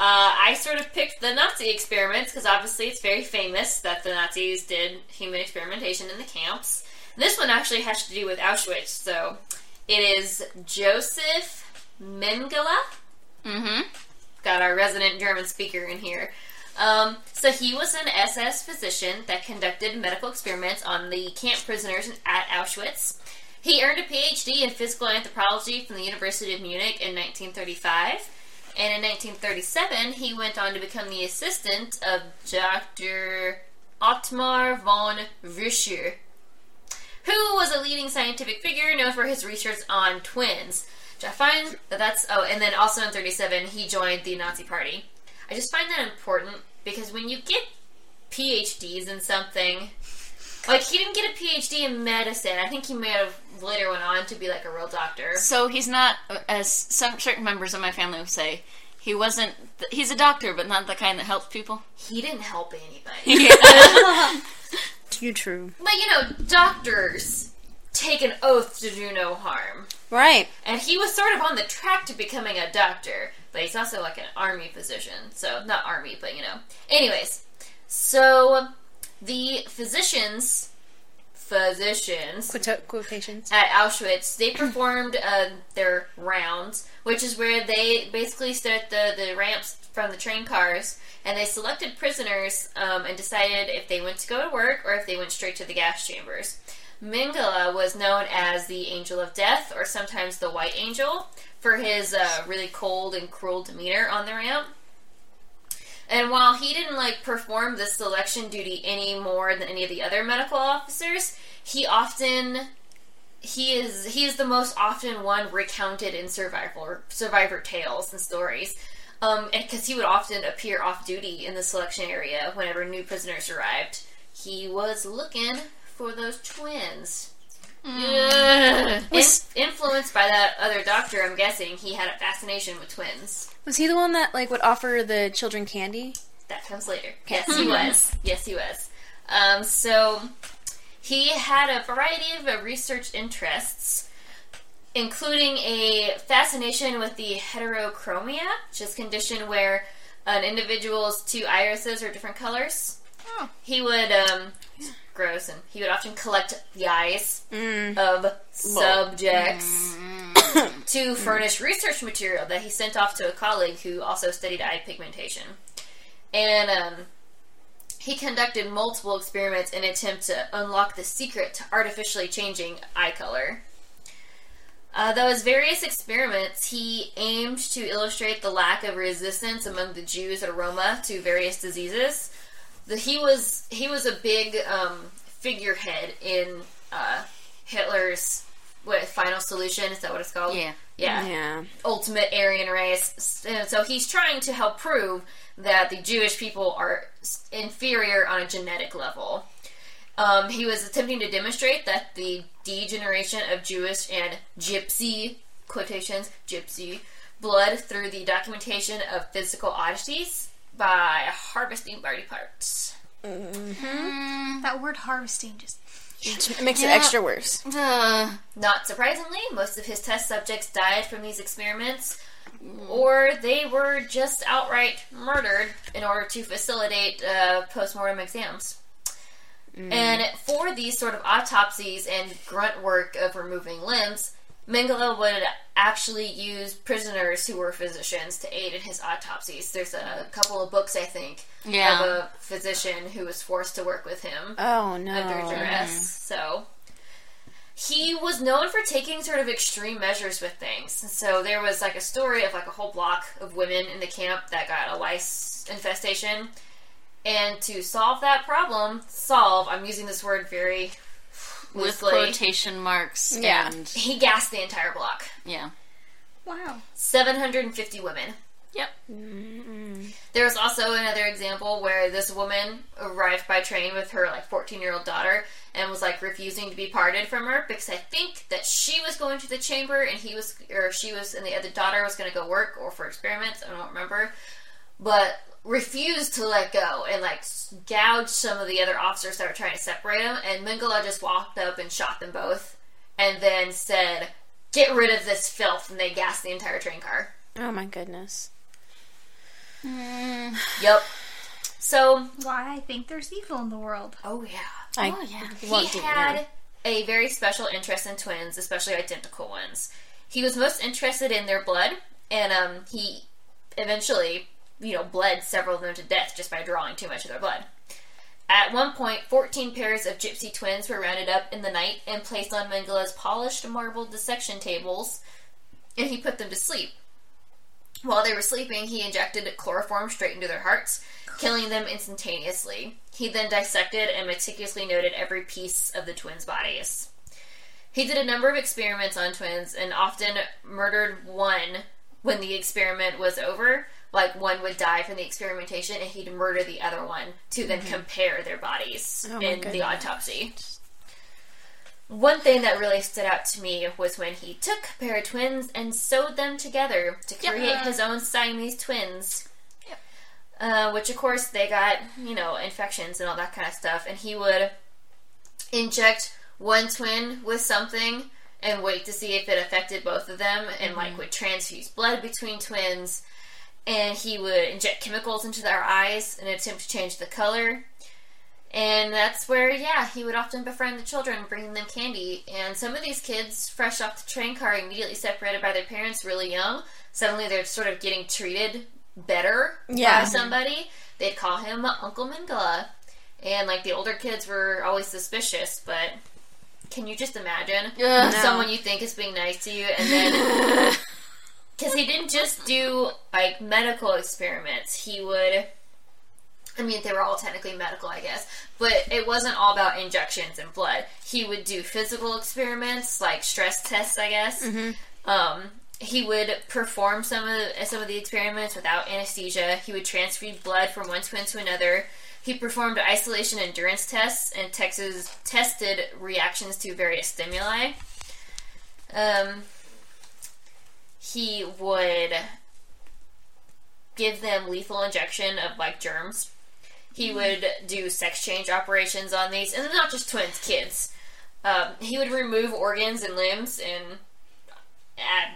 Uh, I sort of picked the Nazi experiments because obviously it's very famous that the Nazis did human experimentation in the camps. This one actually has to do with Auschwitz, so it is Joseph Mengele. Mm-hmm. Got our resident German speaker in here. Um, so he was an SS physician that conducted medical experiments on the camp prisoners at Auschwitz. He earned a PhD in physical anthropology from the University of Munich in 1935. And in 1937, he went on to become the assistant of Dr. Otmar von Verschuer, who was a leading scientific figure known for his research on twins. Which I find that that's oh, and then also in 37, he joined the Nazi Party. I just find that important because when you get PhDs in something, like he didn't get a PhD in medicine. I think he may have later went on to be like a real doctor. So he's not, as some certain members of my family would say, he wasn't. He's a doctor, but not the kind that helps people. He didn't help anybody. Too [LAUGHS] [LAUGHS] true. but you know, doctors take an oath to do no harm. Right. And he was sort of on the track to becoming a doctor, but he's also like an army physician. So, not army, but you know. Anyways, so the physicians, physicians Quote- quotations. at Auschwitz, they performed uh, their rounds, which is where they basically stood at the, the ramps from the train cars and they selected prisoners um, and decided if they went to go to work or if they went straight to the gas chambers. Mengele was known as the Angel of Death, or sometimes the White Angel, for his uh, really cold and cruel demeanor on the ramp. And while he didn't like perform the selection duty any more than any of the other medical officers, he often he is he is the most often one recounted in survivor survivor tales and stories. Um, and because he would often appear off duty in the selection area whenever new prisoners arrived, he was looking for those twins. Ugh. In- influenced by that other doctor, I'm guessing he had a fascination with twins. Was he the one that like would offer the children candy? That comes later. Yes, he was. Yes, he was. Um, so he had a variety of uh, research interests, including a fascination with the heterochromia, which is a condition where an individual's two irises are different colors. Oh. He would, um, gross, and he would often collect the eyes of subjects [COUGHS] to furnish research material that he sent off to a colleague who also studied eye pigmentation. And um, he conducted multiple experiments in an attempt to unlock the secret to artificially changing eye color. Uh, though his various experiments, he aimed to illustrate the lack of resistance among the Jews at Roma to various diseases. The, he was he was a big um, figurehead in uh, Hitler's what final solution is that what it's called? Yeah. yeah, Yeah. ultimate Aryan race. And so he's trying to help prove that the Jewish people are inferior on a genetic level. Um, he was attempting to demonstrate that the degeneration of Jewish and gypsy quotations gypsy blood through the documentation of physical oddities by harvesting body parts. That word harvesting just. It makes it extra worse. Uh, Not surprisingly, most of his test subjects died from these experiments, or they were just outright murdered in order to facilitate uh, postmortem exams. And for these sort of autopsies and grunt work of removing limbs, Mengele would actually use prisoners who were physicians to aid in his autopsies. There's a couple of books, I think, Yeah. of a physician who was forced to work with him Oh no. under duress. So he was known for taking sort of extreme measures with things. So there was like a story of like a whole block of women in the camp that got a lice infestation. And to solve that problem, solve, I'm using this word very with loosely, quotation marks. Yeah. And, he gassed the entire block. yeah. Wow. 750 women. Yep. There was also another example where this woman arrived by train with her like 14 year old daughter and was like refusing to be parted from her because I think that she was going to the chamber and he was, or she was, and the other daughter was going to go work or for experiments. I don't remember, but refused to let go and like gouged some of the other officers that were trying to separate them. And Mengele just walked up and shot them both, and then said, "Get rid of this filth," and they gassed the entire train car. Oh my goodness. Yep. So Why I think there's evil in the world. Oh yeah. I Oh, yeah. he do had that. a very special interest in twins, especially identical ones. He was most interested in their blood, and um, he eventually, you know, bled several of them to death just by drawing too much of their blood. At one point, 14 pairs of gypsy twins were rounded up in the night and placed on Mengele's polished marble dissection tables, and he put them to sleep. While they were sleeping, he injected chloroform straight into their hearts, killing them instantaneously. He then dissected and meticulously noted every piece of the twins' bodies. He did a number of experiments on twins and often murdered one when the experiment was over. Like one would die from the experimentation, and he'd murder the other one to then compare their bodies Oh in the autopsy. One thing that really stood out to me was when he took a pair of twins and sewed them together to create his own Siamese twins. Uh, which, of course, they got, you know, infections and all that kind of stuff. And he would inject one twin with something and wait to see if it affected both of them and, like, would transfuse blood between twins. And he would inject chemicals into their eyes in an attempt to change the color. And that's where, yeah, he would often befriend the children, bringing them candy. And some of these kids, fresh off the train car, immediately separated by their parents really young, suddenly they're sort of getting treated better Yeah. by somebody. They'd call him Uncle Mengele. And, like, the older kids were always suspicious, but can you just imagine Ugh. someone you think is being nice to you and then. [LAUGHS] [LAUGHS] Because he didn't just do, like, medical experiments. He would. I mean, they were all technically medical, I guess, but it wasn't all about injections and blood. He would do physical experiments, like stress tests, I guess. Um, he would perform some of the, some of the experiments without anesthesia. He would transfuse blood from one twin to another. He performed isolation endurance tests and Texas tested reactions to various stimuli. Um, he would give them lethal injection of like germs. He would do sex change operations on these, and not just twins, kids. Um, he would remove organs and limbs, and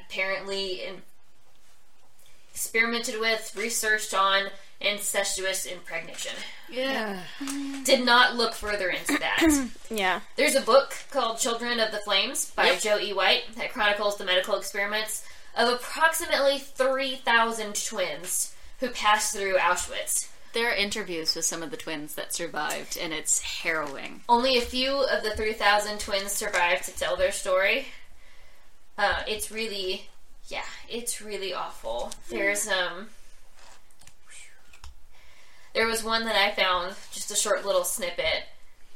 apparently in- experimented with, researched on incestuous impregnation. Yeah. Did not look further into that. [CLEARS THROAT] Yeah. There's a book called Children of the Flames by Yep. Joe E. White that chronicles the medical experiments of approximately 3,000 twins who passed through Auschwitz. There are interviews with some of the twins that survived, and it's harrowing. Only a few of the 3,000 twins survived to tell their story. Uh, it's really, yeah, it's really awful. There's um, there was one that I found, just a short little snippet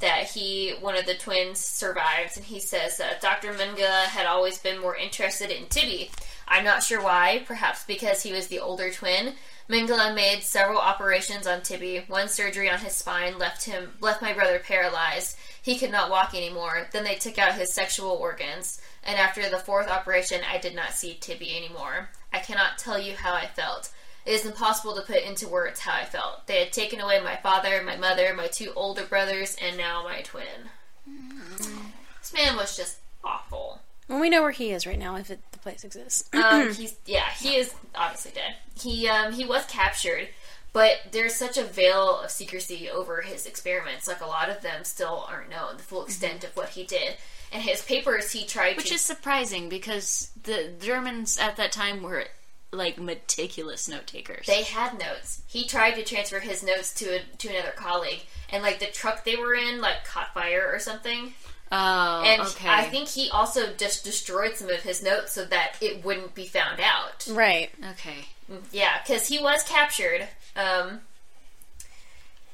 that he, one of the twins, survived, and he says that Dr. Mengele had always been more interested in Tibby. I'm not sure why, perhaps because he was the older twin. Mengele made several operations on Tibby. One surgery on his spine left him left my brother paralyzed. He could not walk anymore. Then they took out his sexual organs, and after the fourth operation, I did not see Tibby anymore. I cannot tell you how I felt. It is impossible to put into words how I felt. They had taken away my father, my mother, my two older brothers, and now my twin. Mm-hmm. This man was just awful. Well, we know where he is right now if it, the place exists. [CLEARS THROAT] Um, he's yeah, he is obviously dead. He um, he was captured, but there's such a veil of secrecy over his experiments. Like a lot of them still aren't known the full extent of what he did. And his papers, he tried Which to is surprising because the Germans at that time were like meticulous note takers. They had notes. He tried to transfer his notes to a, to another colleague, and like the truck they were in, like caught fire or something. Oh, And okay. I think he also just destroyed some of his notes so that it wouldn't be found out. right. okay. Yeah, because he was captured. Um,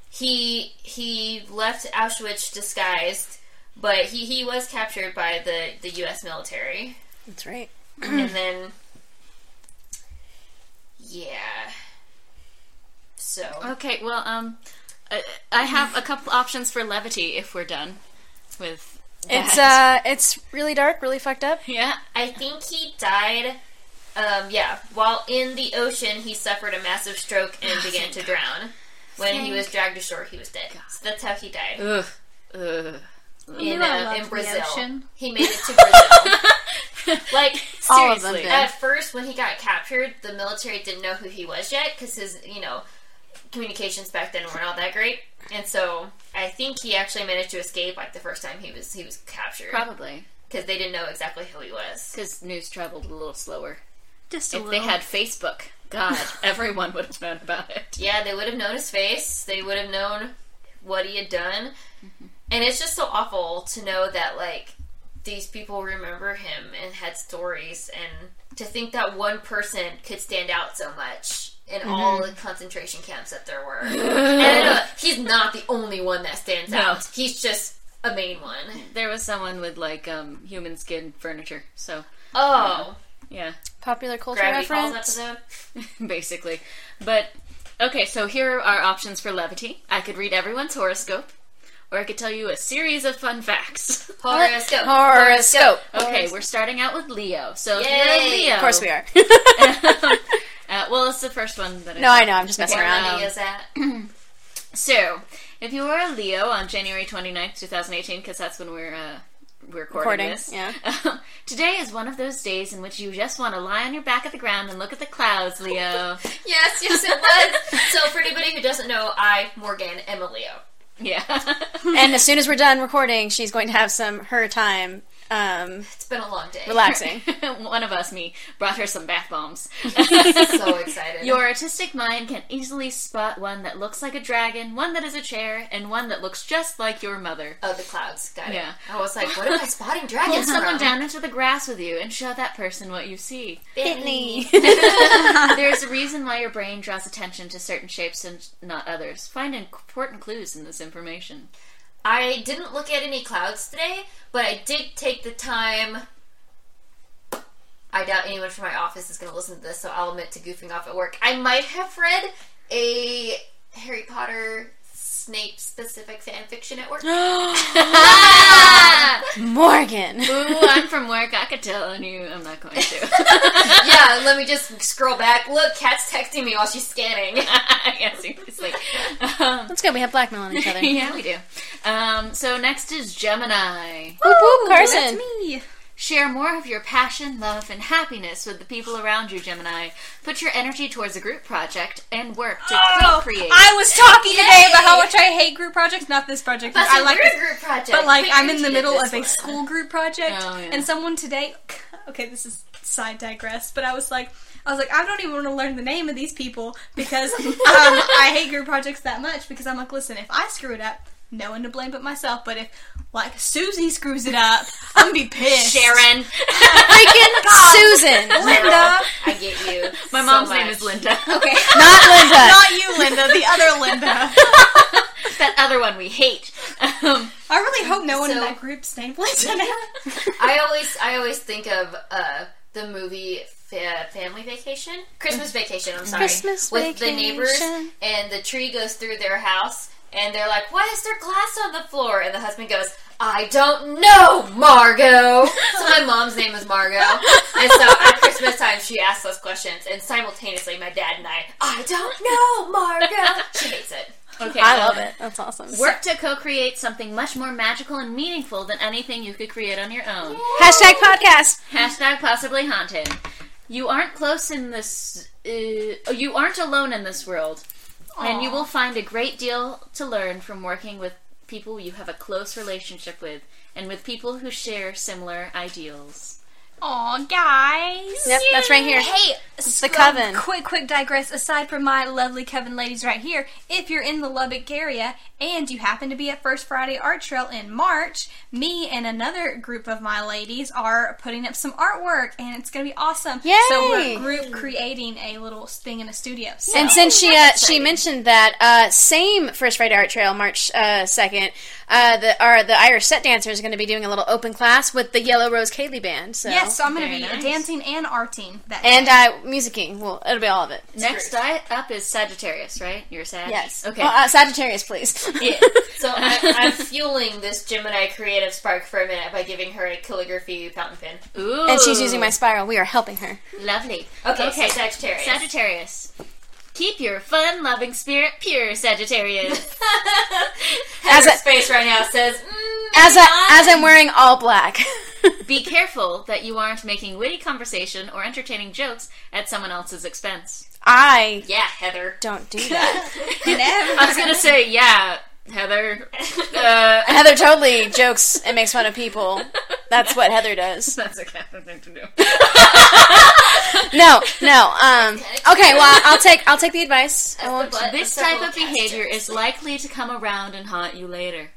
he he left Auschwitz disguised, but he, he was captured by the, the U.S. military, That's right. and then yeah. So Okay, well, um, I, I have a couple options for levity if we're done with. It's that. uh, it's really dark, really fucked up. yeah. I think he died. Um, yeah, while in the ocean, he suffered a massive stroke and began to drown. When he was dragged ashore, he was dead. So that's how he died. Ugh. Ugh. in, knew I uh, loved in the Brazil. ocean. He made it to Brazil. [LAUGHS] like All of them Seriously. at first, when he got captured, the military didn't know who he was yet because his, you know, communications back then weren't all that great. And so I think he actually managed to escape like the first time he was he was captured Probably. because they didn't know exactly who he was. Because news traveled a little slower. Just a If little. they had Facebook, God, [LAUGHS] everyone would have known about it. Yeah, they would have known his face. They would have known what he had done. Mm-hmm. And it's just so awful to know that like these people remember him and had stories and to think that one person could stand out so much in all the concentration camps that there were. [LAUGHS] and I know he's not the only one that stands No. out. He's just a main one. There was someone with like um, human skin furniture, so Oh, yeah, Popular culture Gravity Falls reference. [LAUGHS] basically. But okay, so here are our options for levity. I could read everyone's horoscope, or I could tell you a series of fun facts. [LAUGHS] Horoscope. Horoscope. Okay, we're starting out with Leo. So if you're a Leo, Of course we are. Uh, well, it's the first one that I no, I know. I'm just messing around. is at? [CLEARS THROAT] So, if you are a Leo on January 29th, 2018, because that's when we're uh, we're recording, Recording, this. yeah. [LAUGHS] today is one of those days in which you just want to lie on your back at the ground and look at the clouds, Leo. [LAUGHS] Yes, yes, it was. [LAUGHS] so for anybody who doesn't know, I, Morgan, am a Leo. yeah. And as soon as we're done recording, she's going to have some her time um, It's been a long day. relaxing. [LAUGHS] one of us, me, brought her some bath bombs. [LAUGHS] so [LAUGHS] excited. Your artistic mind can easily spot one that looks like a dragon, one that is a chair, and one that looks just like your mother. oh, the clouds. Got Yeah. it. I was like, what am I spotting Pull dragons someone from? down into the grass with you and show that person what you see. Bentley. There's a reason why your brain draws attention to certain shapes and not others. Find important clues in this information. I didn't look at any clouds today, but I did take the time. I doubt anyone from my office is going to listen to this, so I'll admit to goofing off at work. I might have read a Harry Potter Snape specific fan fiction at work. [GASPS] [LAUGHS] Morgan. Ooh, I'm [LAUGHS] from work. I could tell on you. I'm not going to. [LAUGHS] yeah, let me just scroll back. Look, Kat's texting me while she's scanning. yeah, seriously. Um, That's good. We have blackmail on each other. yeah, we do. Um, so next is Gemini. Whoop, whoop, Carson. That's me. Share more of your passion, love, and happiness with the people around you, Gemini. Put your energy towards a group project and work to Oh, co-create. I was talking today about how much I hate group projects. Not this project. That's I a like weird this, group project. but like Wait, I'm in the middle this of a school group project, Oh, yeah. and someone today. [SIGHS] Okay, this is side digress, but I was like, I was like, I don't even want to learn the name of these people because [LAUGHS] um, I hate group projects that much. Because I'm like, listen, if I screw it up, no one to blame but myself. But if like Susie screws it up, I'm gonna be pissed. Sharon. [LAUGHS] Freaking Susan, [LAUGHS] Linda, I get you. My so mom's name is Linda. [LAUGHS] okay, not Linda. not you, Linda, the other Linda. that other one we hate. Um, I really hope no one in So- that group's named Linda. I always, I always think of uh, the movie Fa- Family Vacation, Christmas Vacation. I'm sorry, Christmas with the neighbors, and the tree goes through their house, and they're like, "Why is there glass on the floor?" And the husband goes, "I don't know, Margot." so my mom's name is Margot, and so at Christmas time she asks us questions, and simultaneously my dad and I, "I don't know, Margot." She hates it. okay, I love it. That's awesome. Work to co-create something much more magical and meaningful than anything you could create on your own. Hashtag podcast. Hashtag possibly haunted. You aren't close in this. Uh, you aren't alone in this world, and you will find a great deal to learn from working with people you have a close relationship with, and with people who share similar ideals. Aw, guys. Yep, that's right here. Hey, it's the coven. Quick, quick digress. Aside from my lovely coven ladies right here, if you're in the Lubbock area and you happen to be at First Friday Art Trail in March, me and another group of my ladies are putting up some artwork, and it's gonna be awesome. Yay! So we're group creating a little thing in a studio. So. And since she uh, she mentioned that uh, same First Friday Art Trail, March uh, second, uh, the our, the Irish set dancer is going to be doing a little open class with the Yellow Rose Ceili band. So yes, so I'm gonna be nice. dancing and arting that and day. uh, musicking. Well, it'll be all of it. Next di- up is Sagittarius, right? You're Sag. Yes. Okay. Well, uh, Sagittarius, please. Yeah. [LAUGHS] So I, I'm fueling this Gemini creative spark for a minute by giving her a calligraphy fountain pen. Ooh. and she's using my spiral. We are helping her. Lovely. Okay, so Sagittarius. Sagittarius. Keep your fun-loving spirit pure, Sagittarius. [LAUGHS] As Heather's a- face right now says, mm, As maybe a, as I'm wearing all black. [LAUGHS] Be careful that you aren't making witty conversation or entertaining jokes at someone else's expense. I yeah, Heather. don't do [LAUGHS] that. I was gonna say, yeah, Heather. [LAUGHS] Uh, [LAUGHS] Heather totally jokes and makes fun of people. That's what Heather does. [LAUGHS] that's a Catherine thing to do. No, no. Um. Okay. Well, I'll take I'll take the advice. I won't. This type of behavior is likely to come around and haunt you later.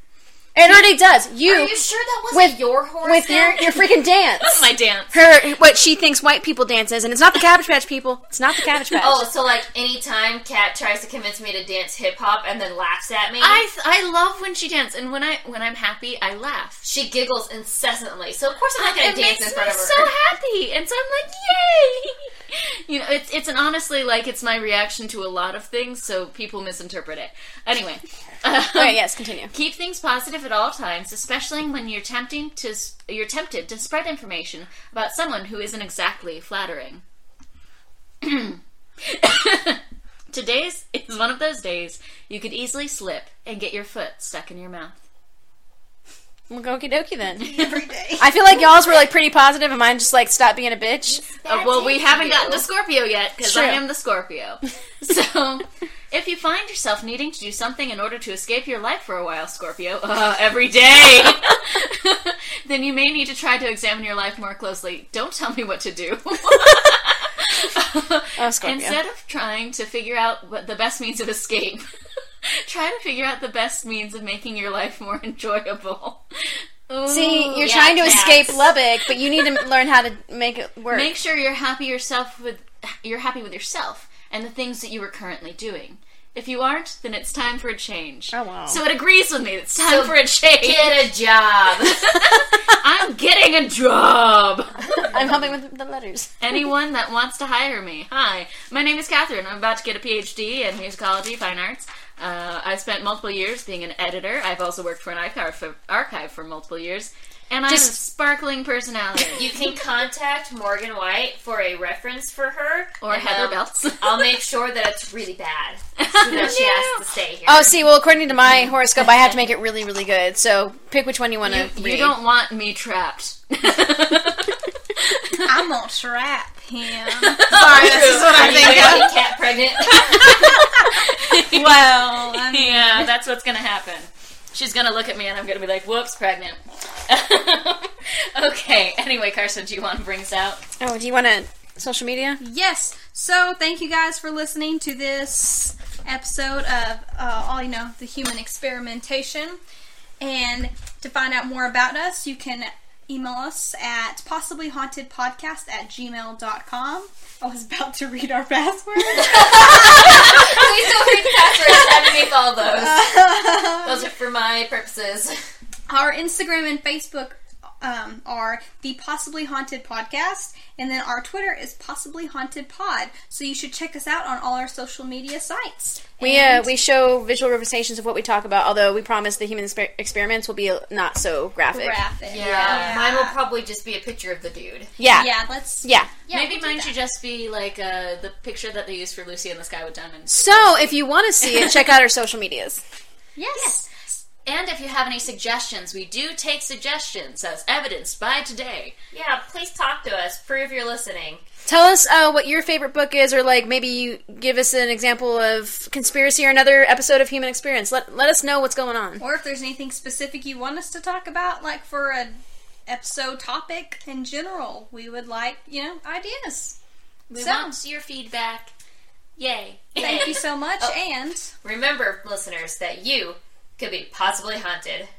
It already does. You, Are you sure that wasn't with your horoscope? with your your freaking dance. [LAUGHS] My dance. Her what she thinks white people dances, and it's not the Cabbage Patch people. It's not the Cabbage Patch. Oh, so like anytime Kat tries to convince me to dance hip hop and then laughs at me, I I love when she dances, and when I when I'm happy, I laugh. she giggles incessantly. So of course I'm not going it to dance makes in front me of her. so happy, and so I'm like, yay! [LAUGHS] You know, it's it's an honestly like it's my reaction to a lot of things, so people misinterpret it. Anyway, Okay, [LAUGHS] yes, continue. keep things positive at all times, especially when you're tempting to you're tempted to spread information about someone who isn't exactly flattering. [COUGHS] Today's is one of those days you could easily slip and get your foot stuck in your mouth. Well, okie dokie then. [LAUGHS] every day. I feel like y'all's were like pretty positive, and mine just like stop being a bitch. Uh, well, we haven't gotten to Scorpio yet because I am the Scorpio. [LAUGHS] so, if you find yourself needing to do something in order to escape your life for a while, Scorpio, [LAUGHS] uh, every day, [LAUGHS] then you may need to try to examine your life more closely. Don't tell me what to do. [LAUGHS] Oh, Instead of trying to figure out what the best means of escape, try to figure out the best means of making your life more enjoyable. Ooh. See, you're yeah, trying to cats. escape Lubbock, but you need to learn how to make it work. Make sure you're happy yourself with you're happy with yourself and the things that you are currently doing. If you aren't, then it's time for a change. Oh, wow. So it agrees with me. It's time So for a change. Get a job. [LAUGHS] I'm getting a job. [LAUGHS] I'm helping with the letters. [LAUGHS] Anyone that wants to hire me. Hi, my name is Catherine. I'm about to get a PhD in musicology, fine arts. Uh, I spent multiple years being an editor. I've also worked for an archive for, archive for multiple years. And I have a Just- sparkling personality. [LAUGHS] you can contact Morgan White for a reference for her. Or Heather um, Belts. [LAUGHS] I'll make sure that it's really bad. So that she has to stay here. Oh, see, well, according to my horoscope, I have to make it really, really good. So pick which one you want to You, read. you don't want me trapped. [LAUGHS] I'm gonna trap him. Sorry, this is what I you think gonna cat pregnant? Well, I mean, yeah, that's what's gonna happen. She's gonna look at me and I'm gonna be like, whoops, pregnant. [LAUGHS] okay, anyway, Carson, do you want to bring us out? Oh, do you want to social media? yes. So, thank you guys for listening to this episode of uh, all you know the human experimentation. And to find out more about us, you can email us at possiblyhauntedpodcast at gmail.com. I was about to read our password. [LAUGHS] [LAUGHS] Please don't read the passwords underneath all those. Those are for my purposes. Our Instagram and Facebook um, are the Possibly Haunted Podcast, and then our Twitter is Possibly Haunted Pod. So you should check us out on all our social media sites. We And- uh, we show visual representations of what we talk about, although we promise the human exper- experiments will be not so graphic. graphic. Yeah, mine will probably just be a picture of the dude. Yeah. Yeah, let's. Yeah. yeah Maybe we'll mine should just be like uh, the picture that they used for Lucy in the Sky with Diamonds. So if you want to see it, check out our social medias. Yes. And if you have any suggestions, we do take suggestions as evidenced by today. Yeah, please talk to us. Prove you're listening. Tell us uh, what your favorite book is, or like maybe you give us an example of conspiracy or another episode of Human Experience. Let let us know what's going on. Or if there's anything specific you want us to talk about, like for a episode topic in general, we would like you know ideas. We So- want your feedback. Yay. Thank you so [LAUGHS] much, and Remember, listeners, that you could be possibly haunted.